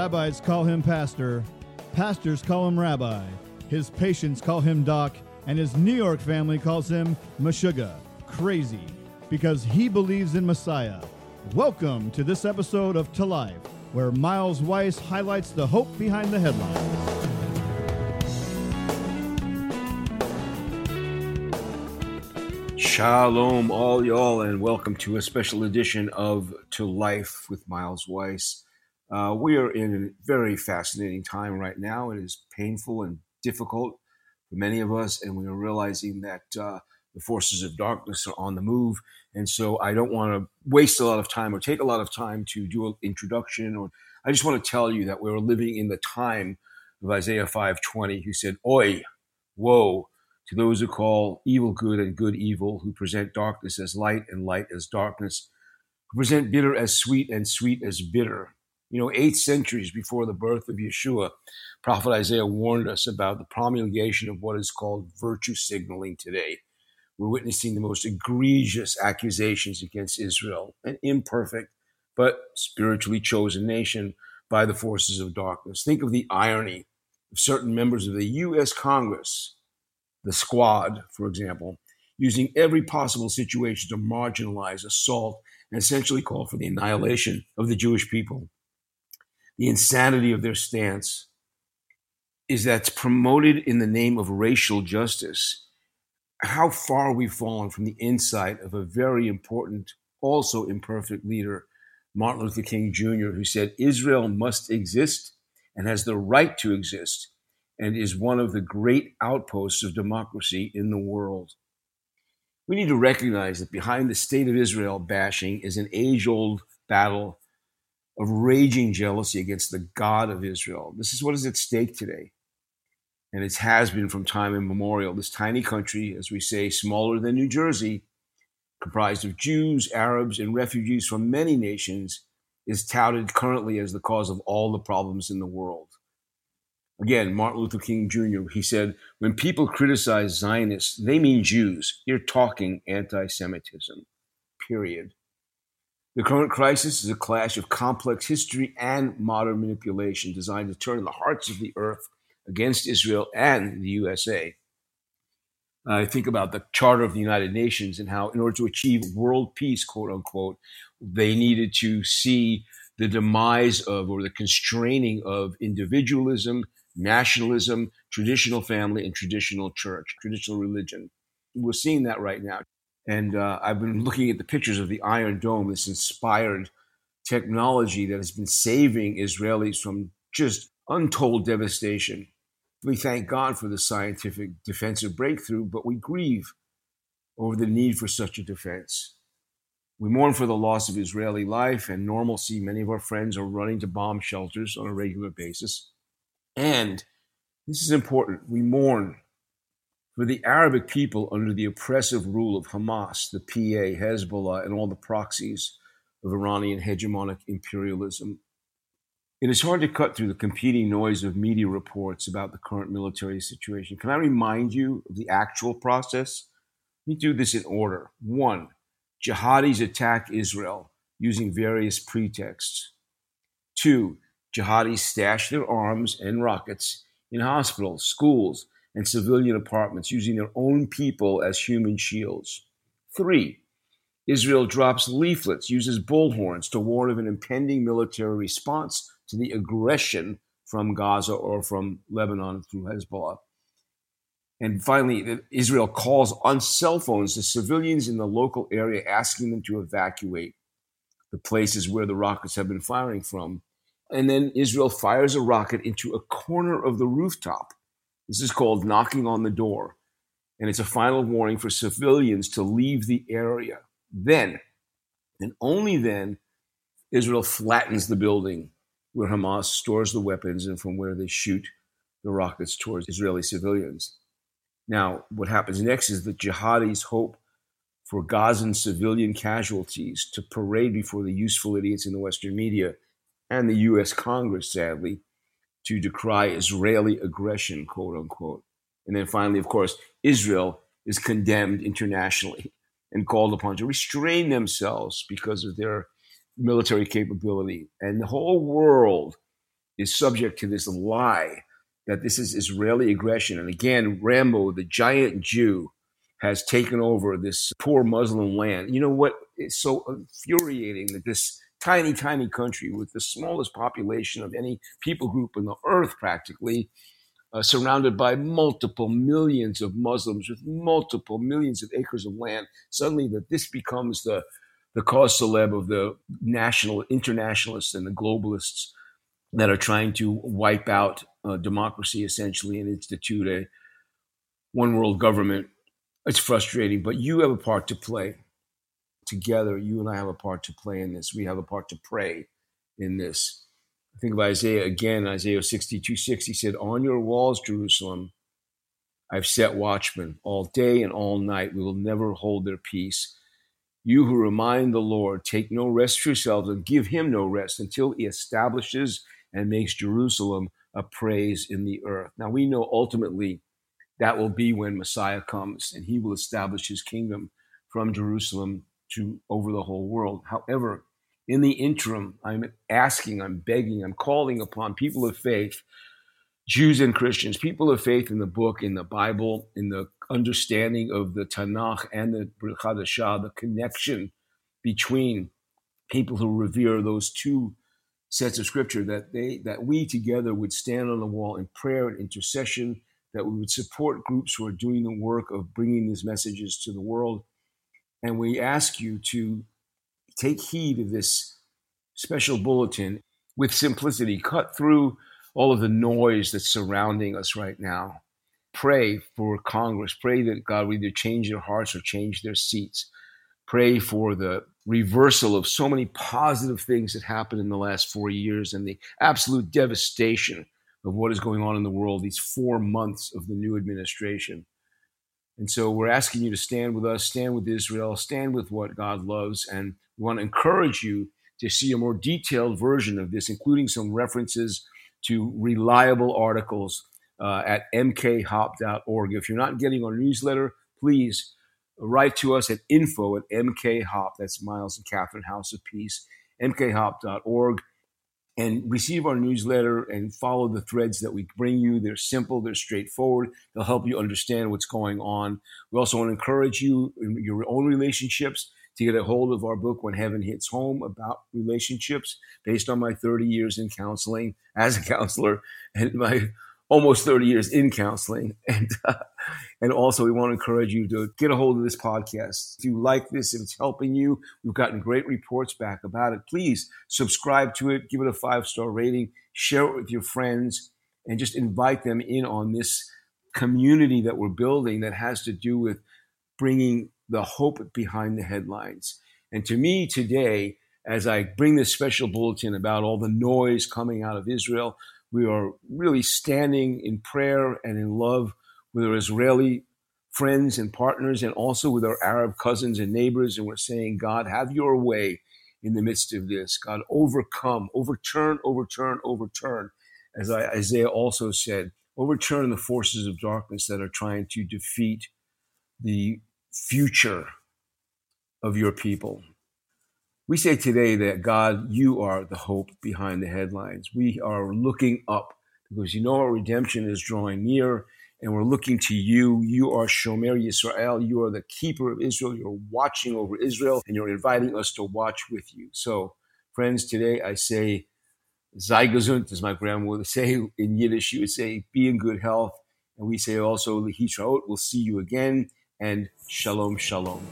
Rabbis call him pastor, pastors call him rabbi, his patients call him doc, and his New York family calls him Meshuggah, crazy, because he believes in Messiah. Welcome to this episode of To Life, where Miles Weiss highlights the hope behind the headlines. Shalom, all y'all, and welcome to a special edition of To Life with Miles Weiss. Uh, we are in a very fascinating time right now. It is painful and difficult for many of us, and we are realizing that uh, the forces of darkness are on the move. And so I don't want to waste a lot of time or take a lot of time to do an introduction, or I just want to tell you that we're living in the time of Isaiah 5:20, who said, "Oi, woe." to those who call evil good and good evil, who present darkness as light and light as darkness, who present bitter as sweet and sweet as bitter. You know, eight centuries before the birth of Yeshua, Prophet Isaiah warned us about the promulgation of what is called virtue signaling today. We're witnessing the most egregious accusations against Israel, an imperfect but spiritually chosen nation by the forces of darkness. Think of the irony of certain members of the U.S. Congress the squad, for example, using every possible situation to marginalize, assault, and essentially call for the annihilation of the Jewish people. The insanity of their stance is that it's promoted in the name of racial justice. How far we've fallen from the insight of a very important, also imperfect leader, Martin Luther King Jr., who said Israel must exist and has the right to exist and is one of the great outposts of democracy in the world. We need to recognize that behind the state of Israel bashing is an age old battle of raging jealousy against the God of Israel. This is what is at stake today. And it has been from time immemorial. This tiny country, as we say, smaller than New Jersey, comprised of Jews, Arabs, and refugees from many nations, is touted currently as the cause of all the problems in the world. Again, Martin Luther King Jr., he said, when people criticize Zionists, they mean Jews. You're talking anti Semitism, period. The current crisis is a clash of complex history and modern manipulation designed to turn the hearts of the earth against Israel and the USA. I think about the Charter of the United Nations and how, in order to achieve world peace, quote unquote, they needed to see the demise of or the constraining of individualism, nationalism, traditional family, and traditional church, traditional religion. We're seeing that right now. And uh, I've been looking at the pictures of the Iron Dome, this inspired technology that has been saving Israelis from just untold devastation. We thank God for the scientific defensive breakthrough, but we grieve over the need for such a defense. We mourn for the loss of Israeli life and normalcy. Many of our friends are running to bomb shelters on a regular basis. And this is important we mourn for the Arabic people under the oppressive rule of Hamas, the PA, Hezbollah, and all the proxies of Iranian hegemonic imperialism. It is hard to cut through the competing noise of media reports about the current military situation. Can I remind you of the actual process? Let me do this in order. One, jihadis attack Israel using various pretexts. Two, Jihadis stash their arms and rockets in hospitals, schools, and civilian apartments using their own people as human shields. Three, Israel drops leaflets, uses bullhorns to warn of an impending military response to the aggression from Gaza or from Lebanon through Hezbollah. And finally, Israel calls on cell phones to civilians in the local area, asking them to evacuate the places where the rockets have been firing from and then Israel fires a rocket into a corner of the rooftop. This is called knocking on the door. And it's a final warning for civilians to leave the area. Then, and only then, Israel flattens the building where Hamas stores the weapons and from where they shoot the rockets towards Israeli civilians. Now, what happens next is the jihadis hope for Gazan civilian casualties to parade before the useful idiots in the Western media and the US Congress, sadly, to decry Israeli aggression, quote unquote. And then finally, of course, Israel is condemned internationally and called upon to restrain themselves because of their military capability. And the whole world is subject to this lie that this is Israeli aggression. And again, Rambo, the giant Jew, has taken over this poor Muslim land. You know what is so infuriating that this tiny, tiny country with the smallest population of any people group on the earth practically, uh, surrounded by multiple millions of Muslims with multiple millions of acres of land, suddenly that this becomes the the cause celeb of the national internationalists and the globalists that are trying to wipe out uh, democracy essentially and institute a one world government. It's frustrating, but you have a part to play. Together, you and I have a part to play in this. We have a part to pray in this. Think of Isaiah again, Isaiah 62 6. He said, On your walls, Jerusalem, I've set watchmen all day and all night. We will never hold their peace. You who remind the Lord, take no rest for yourselves and give him no rest until he establishes and makes Jerusalem a praise in the earth. Now we know ultimately that will be when Messiah comes and he will establish his kingdom from Jerusalem to over the whole world. However, in the interim, I'm asking, I'm begging, I'm calling upon people of faith, Jews and Christians, people of faith in the book, in the Bible, in the understanding of the Tanakh and the Brit the connection between people who revere those two sets of scripture that they that we together would stand on the wall in prayer and intercession that we would support groups who are doing the work of bringing these messages to the world and we ask you to take heed of this special bulletin with simplicity. Cut through all of the noise that's surrounding us right now. Pray for congress. Pray that god will either change their hearts or change their seats. Pray for the reversal of so many positive things that happened in the last four years and the absolute devastation of what is going on in the world these four months of the new administration. And so we're asking you to stand with us, stand with Israel, stand with what God loves. And we want to encourage you to see a more detailed version of this, including some references to reliable articles uh, at mkhop.org. If you're not getting our newsletter, please write to us at info at mkhop, that's Miles and Catherine House of Peace, mkhop.org, and receive our newsletter and follow the threads that we bring you. They're simple, they're straightforward, they'll help you understand what's going on. We also want to encourage you in your own relationships to get a hold of our book, When Heaven Hits Home, about relationships based on my 30 years in counseling as a counselor and my almost 30 years in counseling. And, uh, and also we want to encourage you to get a hold of this podcast. If you like this, if it's helping you, we've gotten great reports back about it. Please subscribe to it, give it a five star rating, share it with your friends, and just invite them in on this community that we're building that has to do with bringing the hope behind the headlines. And to me today, as I bring this special bulletin about all the noise coming out of Israel, we are really standing in prayer and in love with our Israeli friends and partners and also with our Arab cousins and neighbors. And we're saying, God, have your way in the midst of this. God, overcome, overturn, overturn, overturn. As Isaiah also said, overturn the forces of darkness that are trying to defeat the future of your people. We say today that God, you are the hope behind the headlines. We are looking up because you know our redemption is drawing near and we're looking to you. You are Shomer Yisrael. You are the keeper of Israel. You're watching over Israel and you're inviting us to watch with you. So, friends, today I say, Sei as my grandma would say in Yiddish. She would say, be in good health. And we say also, Lehitraot, we'll see you again. And Shalom, Shalom.